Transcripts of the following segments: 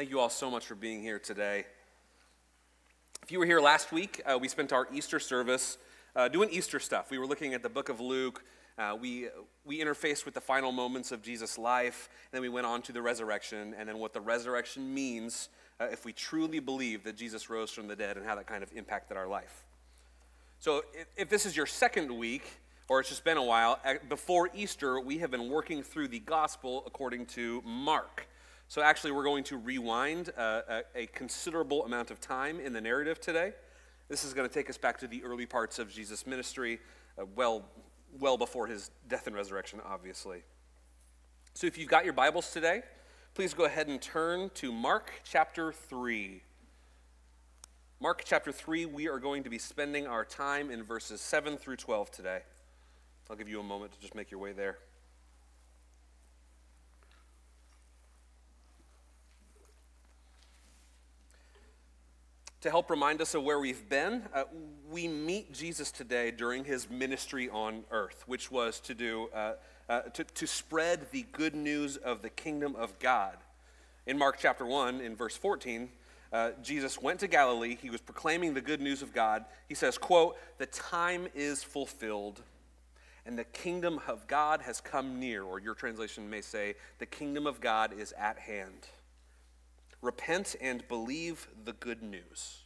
Thank you all so much for being here today. If you were here last week, uh, we spent our Easter service uh, doing Easter stuff. We were looking at the book of Luke. Uh, we, we interfaced with the final moments of Jesus' life, and then we went on to the resurrection, and then what the resurrection means uh, if we truly believe that Jesus rose from the dead and how that kind of impacted our life. So, if, if this is your second week, or it's just been a while, before Easter, we have been working through the gospel according to Mark. So, actually, we're going to rewind uh, a, a, considerable amount of time in the narrative today. This is going to take us back to the early parts of Jesus' ministry, uh, well, well before his death and resurrection, obviously. So, if you've got your Bibles today, please go ahead and turn to Mark chapter 3. Mark chapter 3, we are going to be spending our time in verses 7 through 12 today. I'll give you a moment to just make your way there. To help remind us of where we've been, uh, we meet Jesus today during his ministry on earth, which was to do uh, uh, to, to spread the good news of the kingdom of God. In Mark chapter 1, in verse 14, uh, Jesus went to Galilee. He was proclaiming the good news of God. He says, quote, the time is fulfilled and the kingdom of God has come near, or your translation may say, the kingdom of God is at hand. Repent and believe the good news.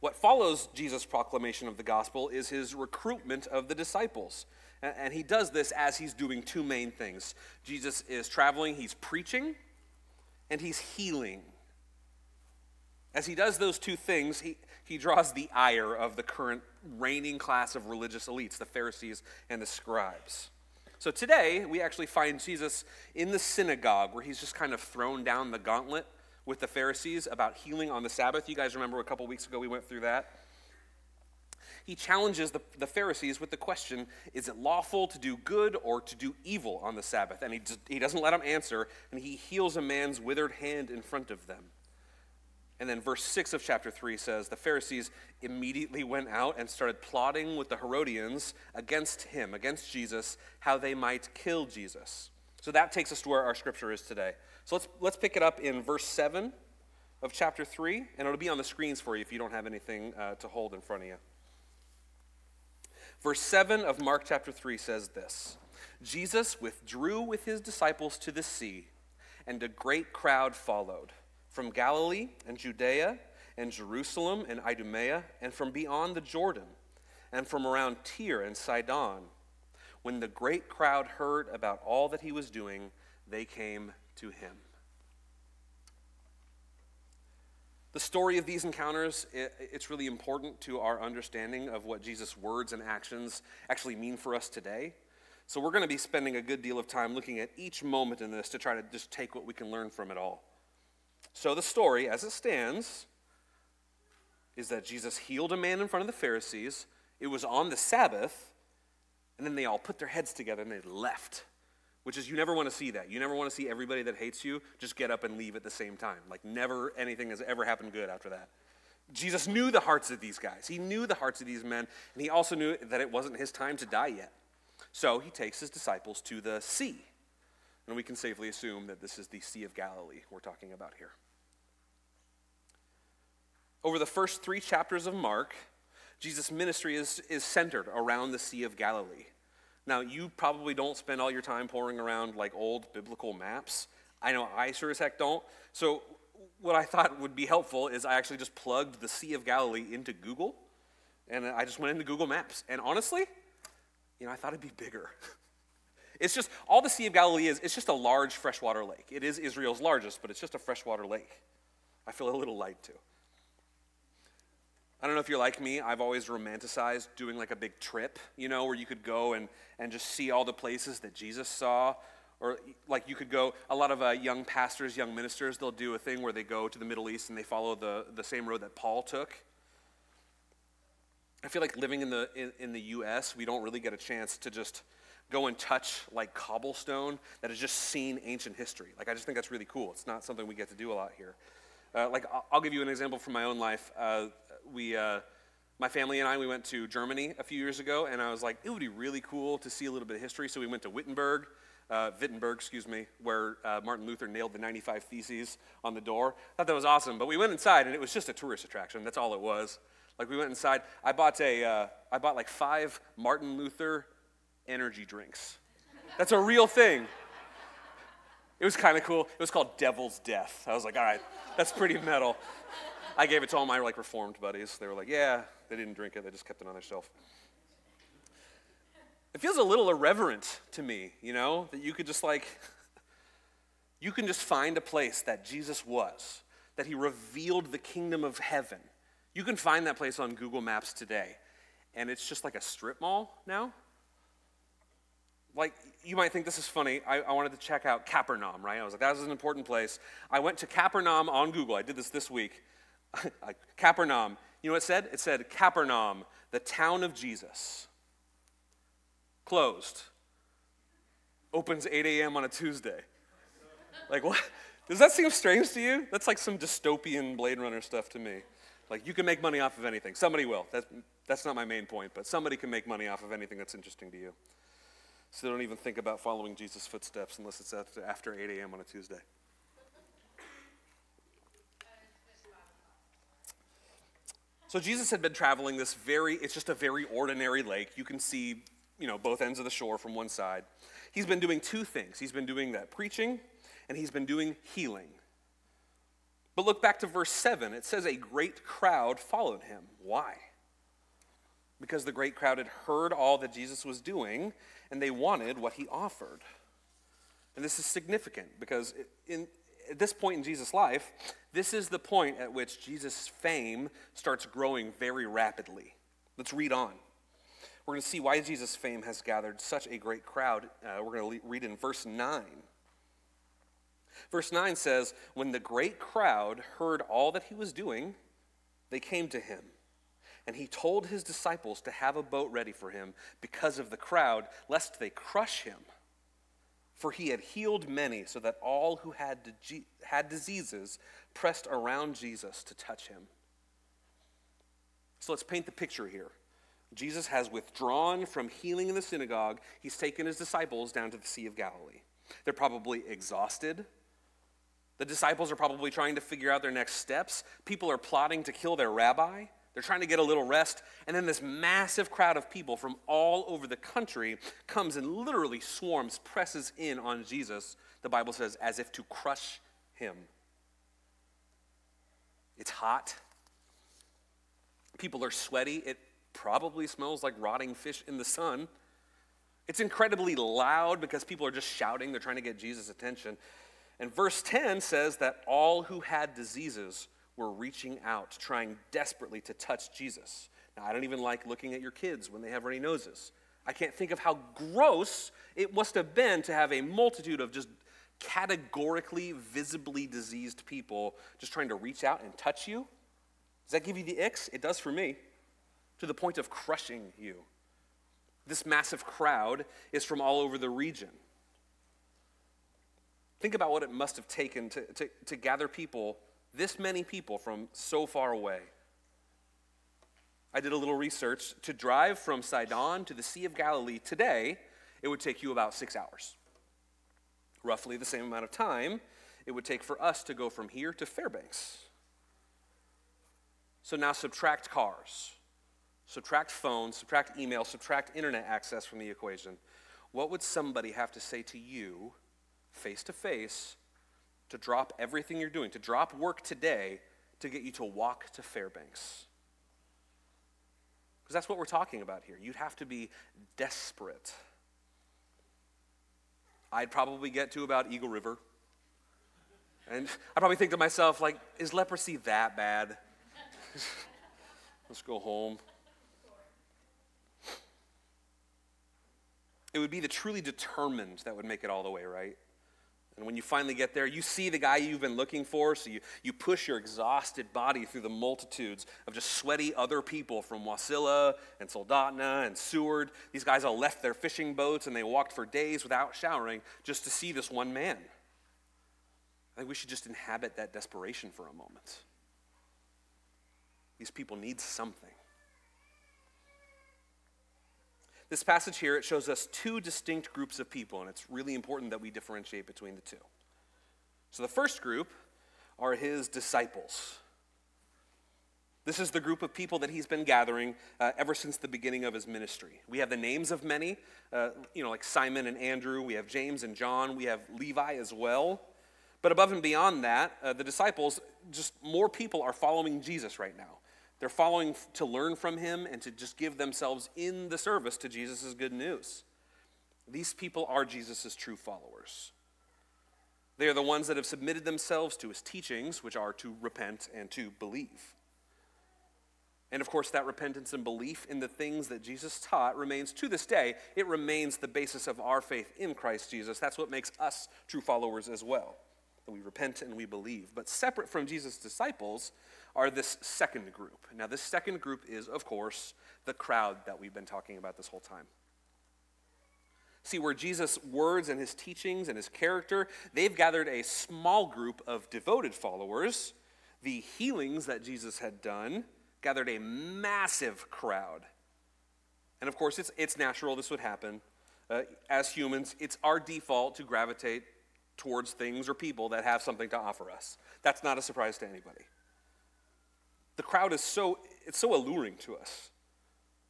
What follows Jesus' proclamation of the gospel is his recruitment of the disciples. And he does this as he's doing two main things Jesus is traveling, he's preaching, and he's healing. As he does those two things, he, he draws the ire of the current reigning class of religious elites, the Pharisees and the scribes. So today, we actually find Jesus in the synagogue where he's just kind of thrown down the gauntlet with the Pharisees about healing on the Sabbath. You guys remember a couple weeks ago we went through that? He challenges the, the Pharisees with the question is it lawful to do good or to do evil on the Sabbath? And he, he doesn't let them answer, and he heals a man's withered hand in front of them. And then verse 6 of chapter 3 says the Pharisees immediately went out and started plotting with the Herodians against him, against Jesus, how they might kill Jesus. So that takes us to where our scripture is today. So let's, let's pick it up in verse 7 of chapter 3, and it'll be on the screens for you if you don't have anything uh, to hold in front of you. Verse 7 of Mark chapter 3 says this Jesus withdrew with his disciples to the sea, and a great crowd followed from Galilee and Judea and Jerusalem and Idumea and from beyond the Jordan and from around Tyre and Sidon. When the great crowd heard about all that he was doing, they came to him. The story of these encounters, it's really important to our understanding of what Jesus' words and actions actually mean for us today. So we're going to be spending a good deal of time looking at each moment in this to try to just take what we can learn from it all. So, the story, as it stands, is that Jesus healed a man in front of the Pharisees. It was on the Sabbath, and then they all put their heads together and they left. Which is, you never want to see that. You never want to see everybody that hates you just get up and leave at the same time. Like, never anything has ever happened good after that. Jesus knew the hearts of these guys. He knew the hearts of these men, and he also knew that it wasn't his time to die yet. So he takes his disciples to the sea. And we can safely assume that this is the Sea of Galilee we're talking about here. Over the first three chapters of Mark, Jesus' ministry is, is centered around the Sea of Galilee. Now, you probably don't spend all your time poring around like old biblical maps. I know I sure as heck don't. So, what I thought would be helpful is I actually just plugged the Sea of Galilee into Google, and I just went into Google Maps. And honestly, you know, I thought it'd be bigger. It's just, all the Sea of Galilee is, it's just a large freshwater lake. It is Israel's largest, but it's just a freshwater lake. I feel a little light too. I don't know if you're like me, I've always romanticized doing like a big trip, you know, where you could go and, and just see all the places that Jesus saw. Or like you could go, a lot of uh, young pastors, young ministers, they'll do a thing where they go to the Middle East and they follow the, the same road that Paul took. I feel like living in the, in, in the U.S., we don't really get a chance to just go and touch like cobblestone that has just seen ancient history. Like, I just think that's really cool. It's not something we get to do a lot here. Uh, like, I'll give you an example from my own life. Uh, we, uh, my family and I, we went to Germany a few years ago, and I was like, it would be really cool to see a little bit of history. So we went to Wittenberg. uh, Wittenberg, excuse me, where uh, Martin Luther nailed the 95 Theses on the door. I thought that was awesome. But we went inside, and it was just a tourist attraction. That's all it was. Like we went inside. I bought a, uh, I bought like five Martin Luther energy drinks. That's a real thing. It was kind of cool. It was called Devil's Death. I was like, all right, that's pretty metal. I gave it to all my like reformed buddies. They were like, yeah, they didn't drink it. They just kept it on their shelf. It feels a little irreverent to me, you know, that you could just like, you can just find a place that Jesus was, that he revealed the kingdom of heaven. You can find that place on Google Maps today. And it's just like a strip mall now. Like, you might think this is funny. I, I wanted to check out Capernaum, right? I was like, that is an important place. I went to Capernaum on Google. I did this this week. Capernaum. You know what it said? It said, Capernaum, the town of Jesus closed. Opens 8 a.m. on a Tuesday. Like, what? Does that seem strange to you? That's like some dystopian Blade Runner stuff to me. Like, you can make money off of anything. Somebody will. That's, that's not my main point, but somebody can make money off of anything that's interesting to you. So they don't even think about following Jesus' footsteps unless it's after 8 a.m. on a Tuesday. So Jesus had been traveling this very, it's just a very ordinary lake. You can see you know, both ends of the shore from one side. He's been doing two things. He's been doing that preaching and he's been doing healing. But look back to verse 7. It says a great crowd followed him. Why? Because the great crowd had heard all that Jesus was doing and they wanted what he offered. And this is significant because in, at this point in Jesus' life, this is the point at which Jesus' fame starts growing very rapidly. Let's read on. We're going to see why Jesus' fame has gathered such a great crowd. Uh, we're going to read in verse 9. Verse 9 says, When the great crowd heard all that he was doing, they came to him. And he told his disciples to have a boat ready for him because of the crowd, lest they crush him. For he had healed many, so that all who had, had diseases pressed around Jesus to touch him. So let's paint the picture here. Jesus has withdrawn from healing in the synagogue. He's taken his disciples down to the Sea of Galilee. They're probably exhausted. The disciples are probably trying to figure out their next steps. People are plotting to kill their rabbi. They're trying to get a little rest. And then this massive crowd of people from all over the country comes and literally swarms, presses in on Jesus, the Bible says, as if to crush him. It's hot. People are sweaty. It probably smells like rotting fish in the sun. It's incredibly loud because people are just shouting, they're trying to get Jesus' attention. And verse 10 says that all who had diseases were reaching out, trying desperately to touch Jesus. Now, I don't even like looking at your kids when they have runny noses. I can't think of how gross it must have been to have a multitude of just categorically, visibly diseased people just trying to reach out and touch you. Does that give you the icks? It does for me to the point of crushing you. This massive crowd is from all over the region. Think about what it must have taken to, to, to gather people, this many people from so far away. I did a little research. To drive from Sidon to the Sea of Galilee today, it would take you about six hours. Roughly the same amount of time it would take for us to go from here to Fairbanks. So now subtract cars, subtract phones, subtract email, subtract internet access from the equation, what would somebody have to say to you face to face to drop everything you're doing, to drop work today to get you to walk to Fairbanks? Because that's what we're talking about here. You'd have to be desperate. I'd probably get to about Eagle River. And I'd probably think to myself, like, is leprosy that bad? Let's go home. It would be the truly determined that would make it all the way, right? And when you finally get there, you see the guy you've been looking for, so you, you push your exhausted body through the multitudes of just sweaty other people from Wasilla and Soldotna and Seward. These guys all left their fishing boats and they walked for days without showering just to see this one man. I think we should just inhabit that desperation for a moment. These people need something. This passage here, it shows us two distinct groups of people, and it's really important that we differentiate between the two. So the first group are his disciples. This is the group of people that he's been gathering uh, ever since the beginning of his ministry. We have the names of many, uh, you know, like Simon and Andrew. We have James and John. We have Levi as well. But above and beyond that, uh, the disciples, just more people are following Jesus right now. They're following to learn from him and to just give themselves in the service to Jesus' good news. These people are Jesus' true followers. They are the ones that have submitted themselves to his teachings, which are to repent and to believe. And of course, that repentance and belief in the things that Jesus taught remains to this day. It remains the basis of our faith in Christ Jesus. That's what makes us true followers as well. We repent and we believe. But separate from Jesus' disciples are this second group. Now, this second group is, of course, the crowd that we've been talking about this whole time. See, where Jesus' words and his teachings and his character, they've gathered a small group of devoted followers. The healings that Jesus had done gathered a massive crowd. And of course, it's, it's natural this would happen. Uh, as humans, it's our default to gravitate towards things or people that have something to offer us. That's not a surprise to anybody. The crowd is so, it's so alluring to us.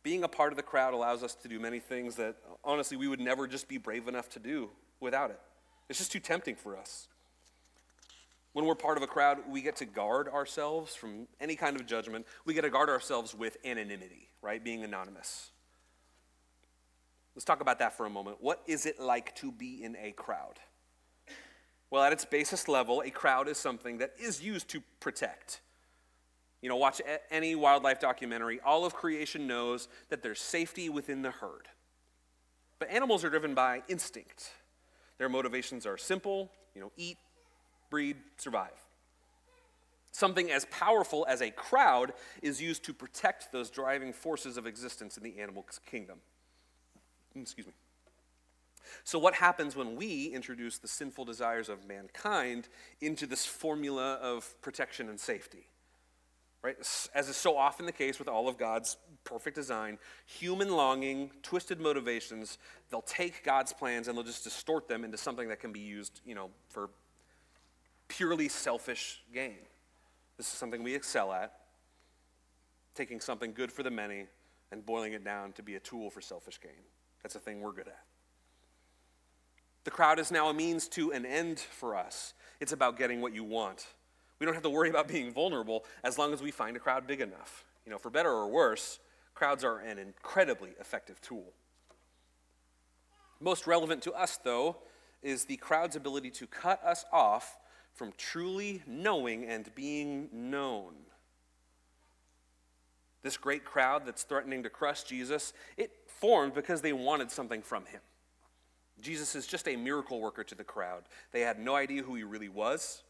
Being a part of the crowd allows us to do many things that, honestly, we would never just be brave enough to do without it. It's just too tempting for us. When we're part of a crowd, we get to guard ourselves from any kind of judgment. We get to guard ourselves with anonymity, right? Being anonymous. Let's talk about that for a moment. What is it like to be in a crowd? Well, at its basest level, a crowd is something that is used to protect. You know, watch any wildlife documentary. All of creation knows that there's safety within the herd. But animals are driven by instinct. Their motivations are simple, you know, eat, breed, survive. Something as powerful as a crowd is used to protect those driving forces of existence in the animal kingdom. Mm, excuse me. So, what happens when we introduce the sinful desires of mankind into this formula of protection and safety? Right? As is so often the case with all of God's perfect design, human longing, twisted motivations, they'll take God's plans and they'll just distort them into something that can be used, you know, for purely selfish gain. This is something we excel at, taking something good for the many and boiling it down to be a tool for selfish gain. That's a thing we're good at. The crowd is now a means to an end for us. It's about getting what you want. We don't have to worry about being vulnerable as long as we find a crowd big enough. You know, for better or worse, crowds are an incredibly effective tool. Most relevant to us, though, is the crowd's ability to cut us off from truly knowing and being known. This great crowd that's threatening to crush Jesus, it formed because they wanted something from him. Jesus is just a miracle worker to the crowd. They had no idea who he really was.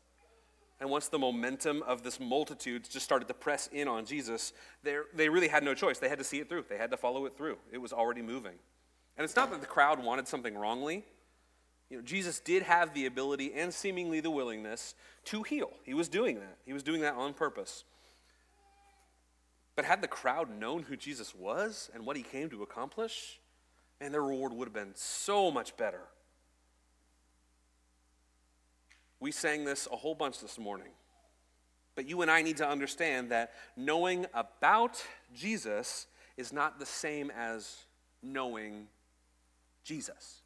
And once the momentum of this multitude just started to press in on Jesus, they really had no choice. They had to see it through, they had to follow it through. It was already moving. And it's not that the crowd wanted something wrongly, you know, Jesus did have the ability and seemingly the willingness to heal. He was doing that. He was doing that on purpose. But had the crowd known who Jesus was and what he came to accomplish, man, their reward would have been so much better. We sang this a whole bunch this morning. But you and I need to understand that knowing about Jesus is not the same as knowing Jesus.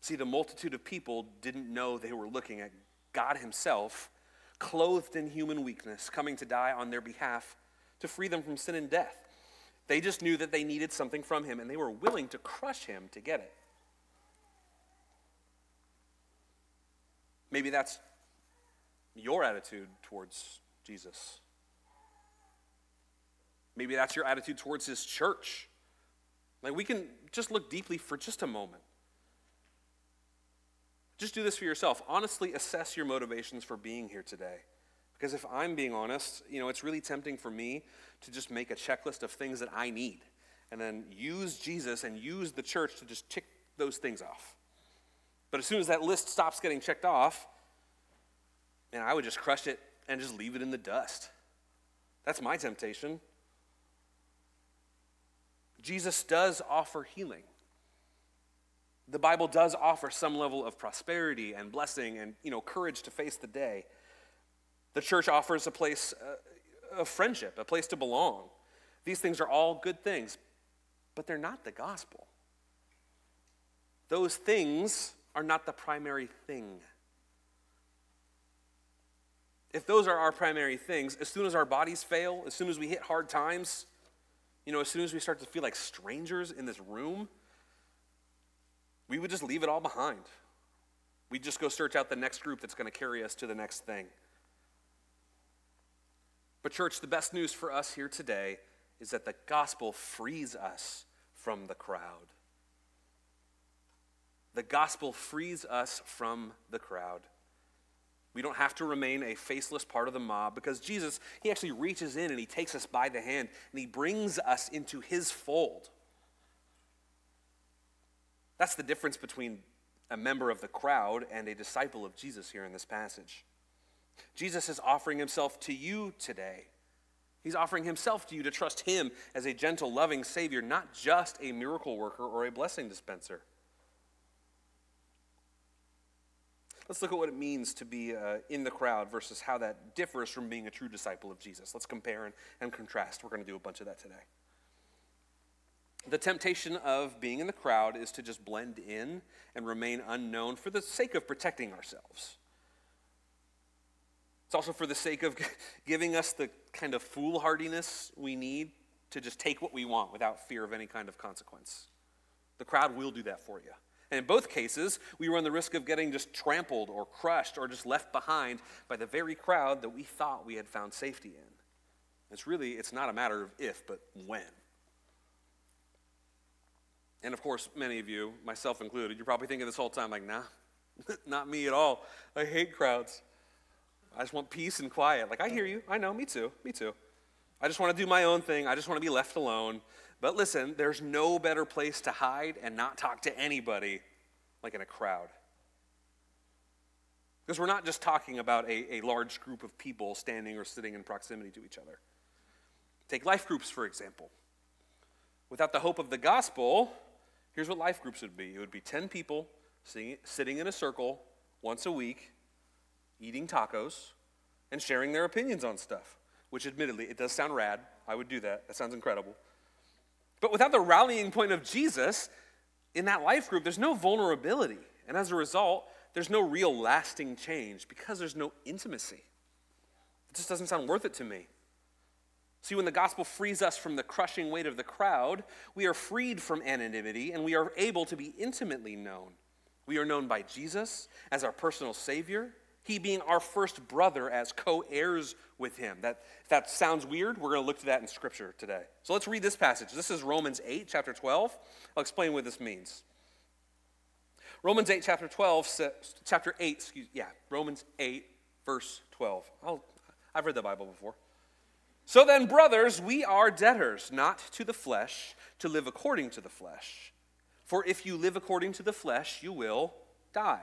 See, the multitude of people didn't know they were looking at God Himself, clothed in human weakness, coming to die on their behalf to free them from sin and death. They just knew that they needed something from Him, and they were willing to crush Him to get it. Maybe that's your attitude towards Jesus. Maybe that's your attitude towards His church. Like, we can just look deeply for just a moment. Just do this for yourself. Honestly assess your motivations for being here today. Because if I'm being honest, you know, it's really tempting for me to just make a checklist of things that I need and then use Jesus and use the church to just tick those things off. But as soon as that list stops getting checked off, man, I would just crush it and just leave it in the dust. That's my temptation. Jesus does offer healing. The Bible does offer some level of prosperity and blessing and you know, courage to face the day. The church offers a place uh, of friendship, a place to belong. These things are all good things, but they're not the gospel. Those things are not the primary thing. If those are our primary things, as soon as our bodies fail, as soon as we hit hard times, you know, as soon as we start to feel like strangers in this room, we would just leave it all behind. We'd just go search out the next group that's going to carry us to the next thing. But, church, the best news for us here today is that the gospel frees us from the crowd. The gospel frees us from the crowd. We don't have to remain a faceless part of the mob because Jesus, he actually reaches in and he takes us by the hand and he brings us into his fold. That's the difference between a member of the crowd and a disciple of Jesus here in this passage. Jesus is offering himself to you today. He's offering himself to you to trust him as a gentle, loving Savior, not just a miracle worker or a blessing dispenser. Let's look at what it means to be uh, in the crowd versus how that differs from being a true disciple of Jesus. Let's compare and, and contrast. We're going to do a bunch of that today. The temptation of being in the crowd is to just blend in and remain unknown for the sake of protecting ourselves. It's also for the sake of giving us the kind of foolhardiness we need to just take what we want without fear of any kind of consequence. The crowd will do that for you. And in both cases, we run the risk of getting just trampled or crushed or just left behind by the very crowd that we thought we had found safety in. It's really, it's not a matter of if, but when. And of course, many of you, myself included, you're probably thinking this whole time, like, nah, not me at all. I hate crowds. I just want peace and quiet. Like, I hear you. I know, me too. Me too. I just want to do my own thing. I just want to be left alone. But listen, there's no better place to hide and not talk to anybody like in a crowd. Because we're not just talking about a, a large group of people standing or sitting in proximity to each other. Take life groups, for example. Without the hope of the gospel, here's what life groups would be it would be 10 people sitting, sitting in a circle once a week, eating tacos, and sharing their opinions on stuff, which admittedly, it does sound rad. I would do that. That sounds incredible. But without the rallying point of Jesus in that life group, there's no vulnerability. And as a result, there's no real lasting change because there's no intimacy. It just doesn't sound worth it to me. See, when the gospel frees us from the crushing weight of the crowd, we are freed from anonymity and we are able to be intimately known. We are known by Jesus as our personal Savior, he being our first brother as co heirs with him. That, if that sounds weird, we're going to look to that in Scripture today. So let's read this passage. This is Romans 8, chapter 12. I'll explain what this means. Romans 8, chapter 12, chapter 8, excuse yeah, Romans 8, verse 12. I'll, I've read the Bible before. So then, brothers, we are debtors, not to the flesh, to live according to the flesh. For if you live according to the flesh, you will die.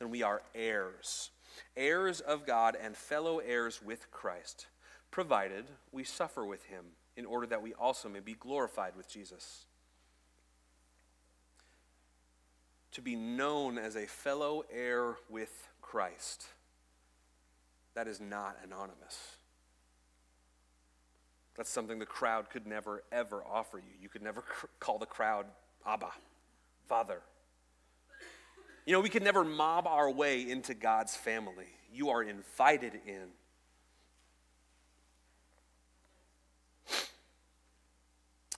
then we are heirs, heirs of God and fellow heirs with Christ, provided we suffer with him in order that we also may be glorified with Jesus. To be known as a fellow heir with Christ, that is not anonymous. That's something the crowd could never, ever offer you. You could never call the crowd Abba, Father. You know, we can never mob our way into God's family. You are invited in.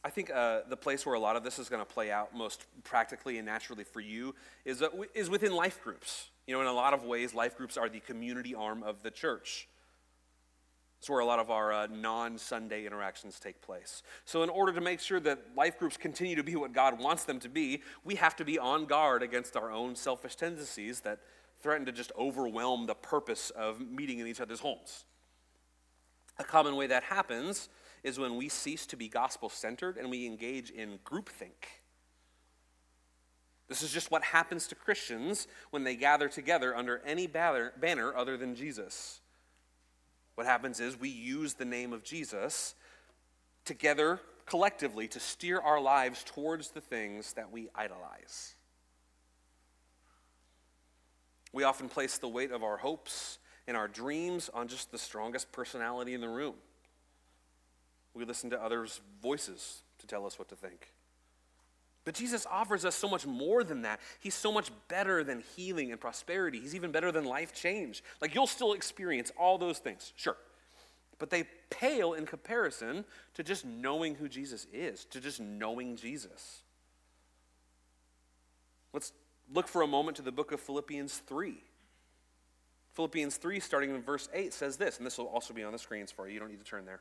I think uh, the place where a lot of this is going to play out most practically and naturally for you is, uh, is within life groups. You know, in a lot of ways, life groups are the community arm of the church. It's where a lot of our uh, non Sunday interactions take place. So, in order to make sure that life groups continue to be what God wants them to be, we have to be on guard against our own selfish tendencies that threaten to just overwhelm the purpose of meeting in each other's homes. A common way that happens is when we cease to be gospel centered and we engage in groupthink. This is just what happens to Christians when they gather together under any banner, banner other than Jesus. What happens is we use the name of Jesus together collectively to steer our lives towards the things that we idolize. We often place the weight of our hopes and our dreams on just the strongest personality in the room. We listen to others' voices to tell us what to think. But Jesus offers us so much more than that. He's so much better than healing and prosperity. He's even better than life change. Like you'll still experience all those things, sure. But they pale in comparison to just knowing who Jesus is, to just knowing Jesus. Let's look for a moment to the book of Philippians 3. Philippians 3, starting in verse 8, says this, and this will also be on the screens for you. You don't need to turn there.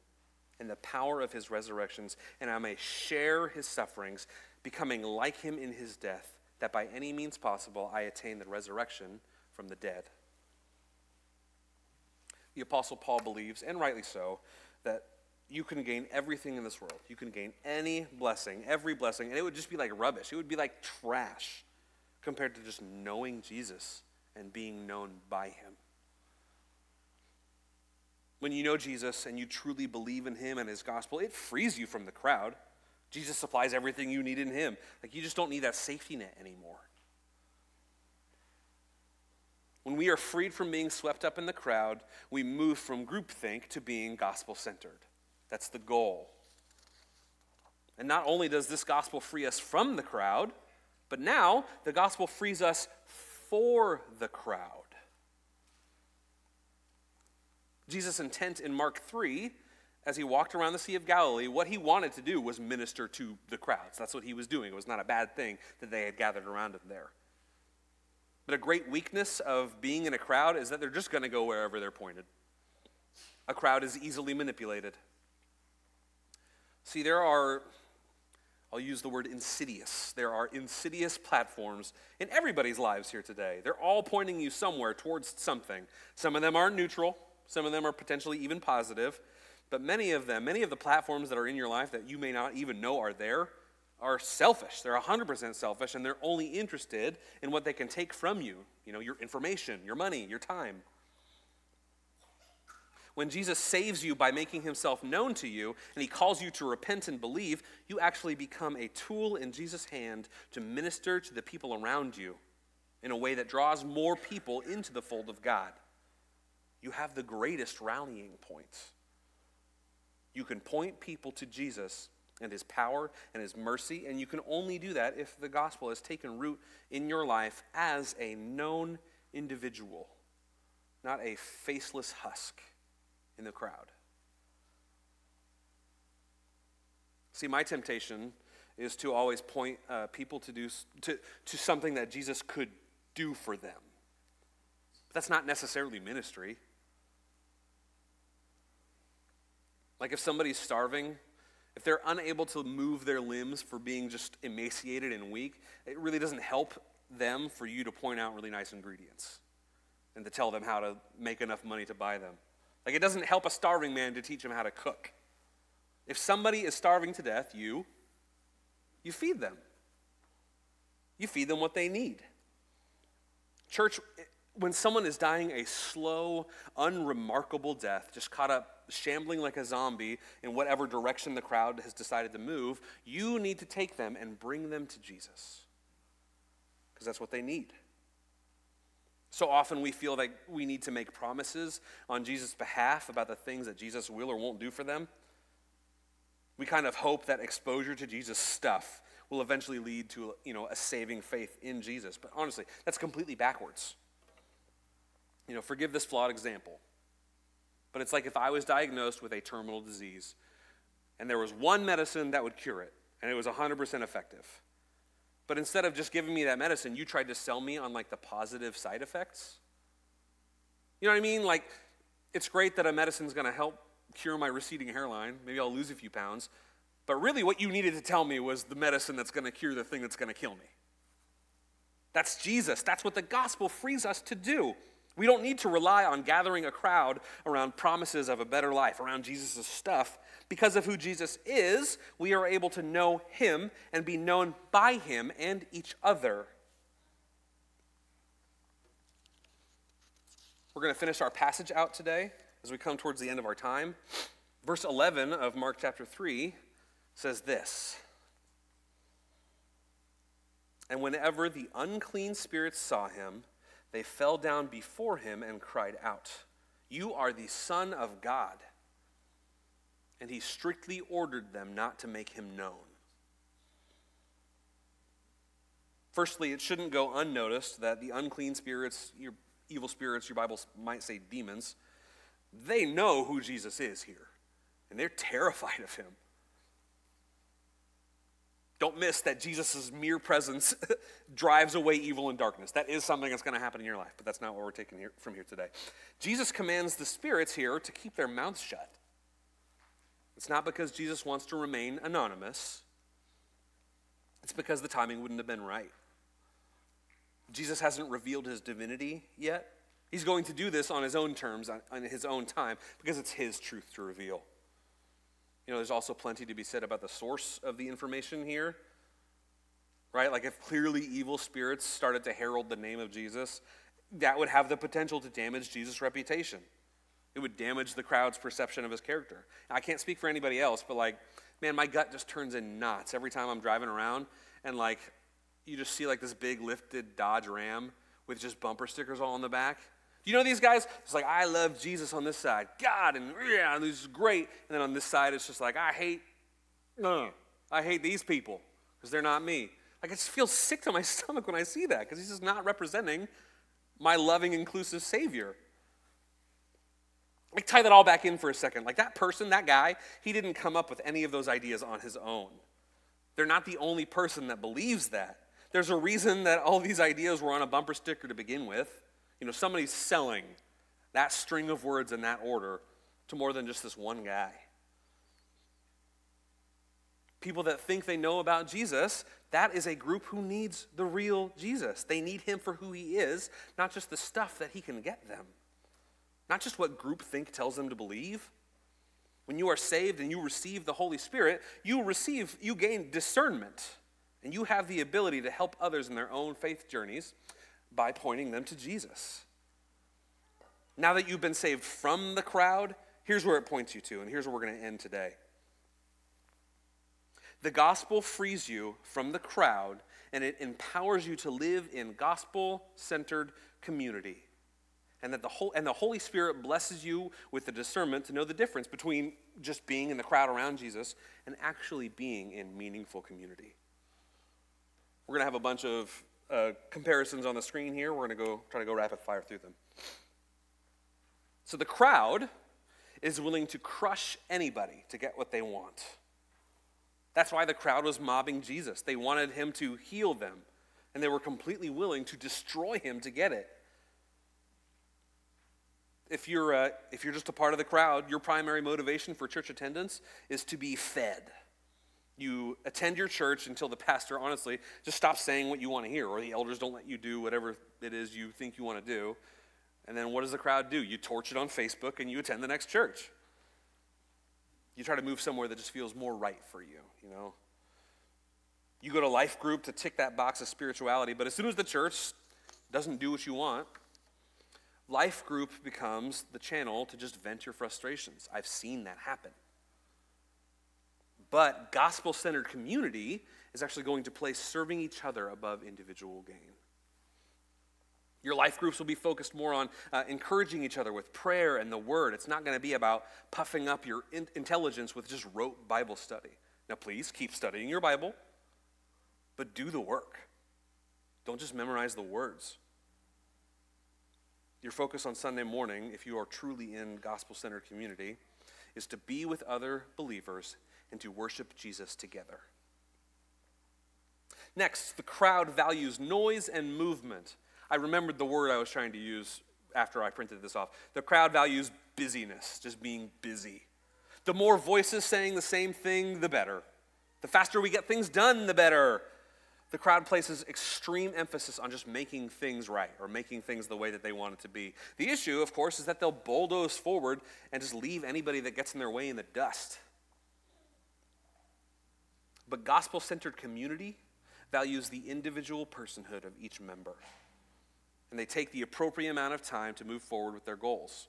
and the power of his resurrections, and I may share his sufferings, becoming like him in his death, that by any means possible I attain the resurrection from the dead. The Apostle Paul believes, and rightly so, that you can gain everything in this world. You can gain any blessing, every blessing, and it would just be like rubbish. It would be like trash compared to just knowing Jesus and being known by him. When you know Jesus and you truly believe in him and his gospel, it frees you from the crowd. Jesus supplies everything you need in him. Like you just don't need that safety net anymore. When we are freed from being swept up in the crowd, we move from groupthink to being gospel centered. That's the goal. And not only does this gospel free us from the crowd, but now the gospel frees us for the crowd. Jesus' intent in Mark 3, as he walked around the Sea of Galilee, what he wanted to do was minister to the crowds. That's what he was doing. It was not a bad thing that they had gathered around him there. But a great weakness of being in a crowd is that they're just going to go wherever they're pointed. A crowd is easily manipulated. See, there are, I'll use the word insidious. There are insidious platforms in everybody's lives here today. They're all pointing you somewhere towards something. Some of them are neutral, some of them are potentially even positive, but many of them, many of the platforms that are in your life that you may not even know are there, are selfish. They're 100% selfish, and they're only interested in what they can take from you you know, your information, your money, your time. When Jesus saves you by making himself known to you and he calls you to repent and believe, you actually become a tool in Jesus' hand to minister to the people around you in a way that draws more people into the fold of God you have the greatest rallying points. You can point people to Jesus and his power and his mercy, and you can only do that if the gospel has taken root in your life as a known individual, not a faceless husk in the crowd. See, my temptation is to always point uh, people to do to, to something that Jesus could do for them. That's not necessarily ministry. Like if somebody's starving, if they're unable to move their limbs for being just emaciated and weak, it really doesn't help them for you to point out really nice ingredients and to tell them how to make enough money to buy them. Like it doesn't help a starving man to teach him how to cook. If somebody is starving to death, you you feed them. You feed them what they need. Church, when someone is dying a slow, unremarkable death, just caught up shambling like a zombie in whatever direction the crowd has decided to move, you need to take them and bring them to Jesus. Because that's what they need. So often we feel like we need to make promises on Jesus' behalf about the things that Jesus will or won't do for them. We kind of hope that exposure to Jesus' stuff will eventually lead to you know, a saving faith in Jesus. But honestly, that's completely backwards. You know, forgive this flawed example. But it's like if I was diagnosed with a terminal disease and there was one medicine that would cure it and it was 100% effective. But instead of just giving me that medicine, you tried to sell me on like the positive side effects. You know what I mean? Like, it's great that a medicine's gonna help cure my receding hairline. Maybe I'll lose a few pounds. But really, what you needed to tell me was the medicine that's gonna cure the thing that's gonna kill me. That's Jesus. That's what the gospel frees us to do. We don't need to rely on gathering a crowd around promises of a better life, around Jesus' stuff. Because of who Jesus is, we are able to know him and be known by him and each other. We're going to finish our passage out today as we come towards the end of our time. Verse 11 of Mark chapter 3 says this And whenever the unclean spirits saw him, they fell down before him and cried out, You are the Son of God and he strictly ordered them not to make him known. Firstly, it shouldn't go unnoticed that the unclean spirits, your evil spirits, your Bible might say demons, they know who Jesus is here, and they're terrified of him. Don't miss that Jesus' mere presence drives away evil and darkness. That is something that's going to happen in your life, but that's not what we're taking here, from here today. Jesus commands the spirits here to keep their mouths shut. It's not because Jesus wants to remain anonymous, it's because the timing wouldn't have been right. Jesus hasn't revealed his divinity yet. He's going to do this on his own terms, on, his own time, because it's his truth to reveal. You know, there's also plenty to be said about the source of the information here. Right? Like, if clearly evil spirits started to herald the name of Jesus, that would have the potential to damage Jesus' reputation. It would damage the crowd's perception of his character. I can't speak for anybody else, but like, man, my gut just turns in knots every time I'm driving around and like, you just see like this big lifted Dodge Ram with just bumper stickers all on the back. Do you know these guys? It's like, I love Jesus on this side, God, and yeah, this is great. And then on this side, it's just like, I hate, uh, I hate these people because they're not me. Like, I just feel sick to my stomach when I see that because he's just not representing my loving, inclusive Savior. Like, tie that all back in for a second. Like, that person, that guy, he didn't come up with any of those ideas on his own. They're not the only person that believes that. There's a reason that all these ideas were on a bumper sticker to begin with. You know, somebody's selling that string of words in that order to more than just this one guy. People that think they know about Jesus, that is a group who needs the real Jesus. They need him for who he is, not just the stuff that he can get them not just what groupthink tells them to believe. When you are saved and you receive the Holy Spirit, you receive, you gain discernment, and you have the ability to help others in their own faith journeys by pointing them to Jesus. Now that you've been saved from the crowd, here's where it points you to, and here's where we're going to end today. The gospel frees you from the crowd and it empowers you to live in gospel centered community and that the whole and the Holy Spirit blesses you with the discernment to know the difference between just being in the crowd around Jesus and actually being in meaningful community. We're going to have a bunch of uh, comparisons on the screen here. We're going to go try to go rapid fire through them. So the crowd is willing to crush anybody to get what they want. That's why the crowd was mobbing Jesus. They wanted him to heal them, and they were completely willing to destroy him to get it if you're, uh, if you're just a part of the crowd, your primary motivation for church attendance is to be fed. You attend your church until the pastor, honestly, just stops saying what you want to hear, or the elders don't let you do whatever it is you think you want to do. And then what does the crowd do? You torch it on Facebook and you attend the next church. You try to move somewhere that just feels more right for you, you know? You go to life group to tick that box of spirituality, but as soon as the church doesn't do what you want, Life group becomes the channel to just vent your frustrations. I've seen that happen. But gospel centered community is actually going to place serving each other above individual gain. Your life groups will be focused more on uh, encouraging each other with prayer and the word. It's not going to be about puffing up your in- intelligence with just rote Bible study. Now, please keep studying your Bible, but do the work. Don't just memorize the words. Your focus on Sunday morning, if you are truly in gospel centered community, is to be with other believers and to worship Jesus together. Next, the crowd values noise and movement. I remembered the word I was trying to use after I printed this off. The crowd values busyness, just being busy. The more voices saying the same thing, the better. The faster we get things done, the better. The crowd places extreme emphasis on just making things right or making things the way that they want it to be. The issue, of course, is that they'll bulldoze forward and just leave anybody that gets in their way in the dust. But gospel centered community values the individual personhood of each member. And they take the appropriate amount of time to move forward with their goals.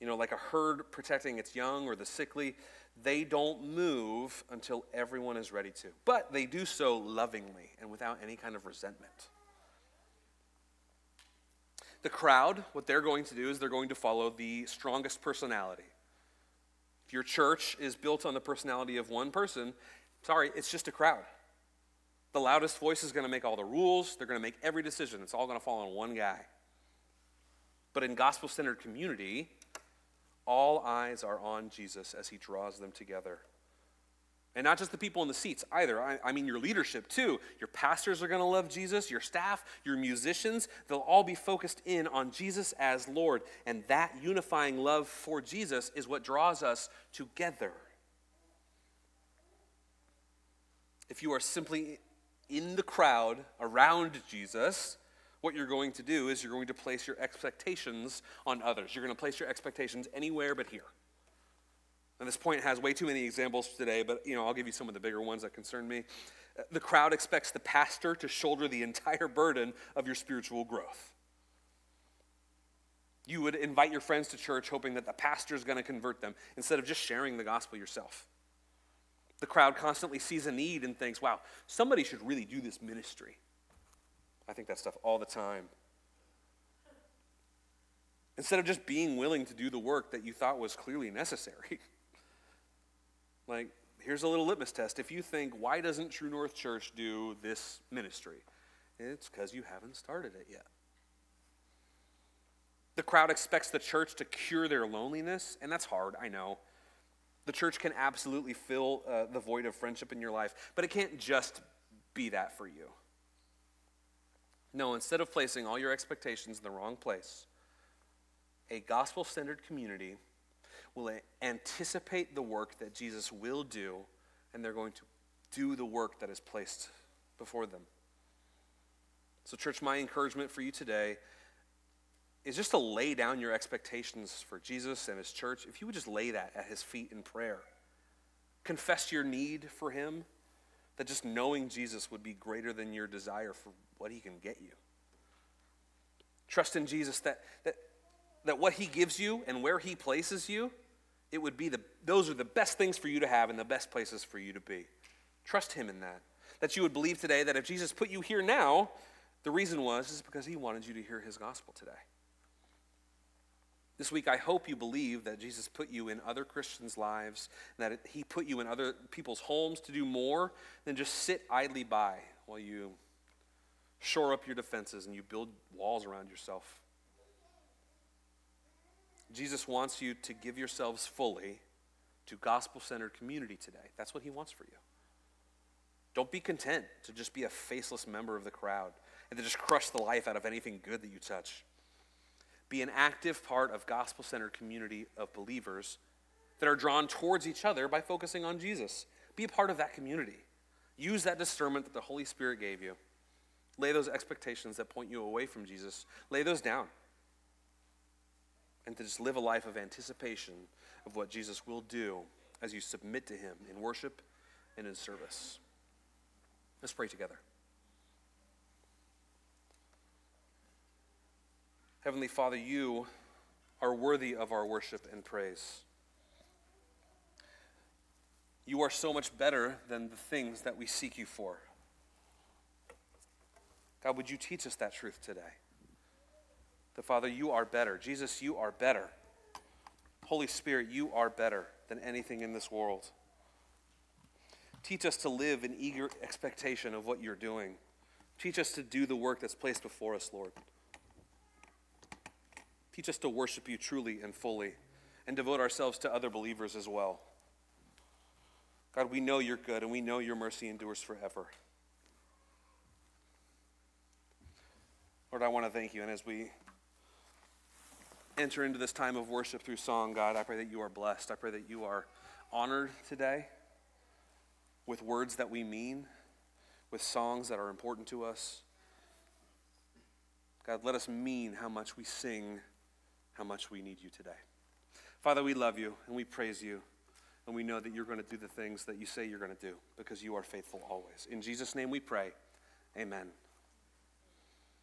You know, like a herd protecting its young or the sickly, they don't move until everyone is ready to. But they do so lovingly and without any kind of resentment. The crowd, what they're going to do is they're going to follow the strongest personality. If your church is built on the personality of one person, sorry, it's just a crowd. The loudest voice is going to make all the rules, they're going to make every decision. It's all going to fall on one guy. But in gospel centered community, all eyes are on Jesus as he draws them together. And not just the people in the seats either. I, I mean, your leadership too. Your pastors are going to love Jesus, your staff, your musicians, they'll all be focused in on Jesus as Lord. And that unifying love for Jesus is what draws us together. If you are simply in the crowd around Jesus, what you're going to do is you're going to place your expectations on others. You're going to place your expectations anywhere but here. And this point has way too many examples today, but you know, I'll give you some of the bigger ones that concern me. Uh, the crowd expects the pastor to shoulder the entire burden of your spiritual growth. You would invite your friends to church hoping that the pastor is going to convert them instead of just sharing the gospel yourself. The crowd constantly sees a need and thinks, wow, somebody should really do this ministry. I think that stuff all the time. Instead of just being willing to do the work that you thought was clearly necessary. like, here's a little litmus test. If you think, why doesn't True North Church do this ministry? It's because you haven't started it yet. The crowd expects the church to cure their loneliness, and that's hard, I know. The church can absolutely fill uh, the void of friendship in your life, but it can't just be that for you. No, instead of placing all your expectations in the wrong place, a gospel centered community will anticipate the work that Jesus will do, and they're going to do the work that is placed before them. So, church, my encouragement for you today is just to lay down your expectations for Jesus and his church. If you would just lay that at his feet in prayer, confess your need for him, that just knowing Jesus would be greater than your desire for what he can get you. Trust in Jesus that, that, that what he gives you and where he places you, it would be the, those are the best things for you to have and the best places for you to be. Trust him in that. That you would believe today that if Jesus put you here now, the reason was is because he wanted you to hear his gospel today. This week, I hope you believe that Jesus put you in other Christians' lives, that He put you in other people's homes to do more than just sit idly by while you shore up your defenses and you build walls around yourself. Jesus wants you to give yourselves fully to gospel centered community today. That's what He wants for you. Don't be content to just be a faceless member of the crowd and to just crush the life out of anything good that you touch. Be an active part of gospel centered community of believers that are drawn towards each other by focusing on Jesus. Be a part of that community. Use that discernment that the Holy Spirit gave you. Lay those expectations that point you away from Jesus, lay those down. And to just live a life of anticipation of what Jesus will do as you submit to Him in worship and in service. Let's pray together. Heavenly Father, you are worthy of our worship and praise. You are so much better than the things that we seek you for. God, would you teach us that truth today? The Father, you are better. Jesus, you are better. Holy Spirit, you are better than anything in this world. Teach us to live in eager expectation of what you're doing. Teach us to do the work that's placed before us, Lord. Teach us to worship you truly and fully and devote ourselves to other believers as well. God, we know you're good and we know your mercy endures forever. Lord, I want to thank you. And as we enter into this time of worship through song, God, I pray that you are blessed. I pray that you are honored today with words that we mean, with songs that are important to us. God, let us mean how much we sing, how much we need you today. Father, we love you and we praise you, and we know that you're going to do the things that you say you're going to do because you are faithful always. In Jesus' name we pray. Amen.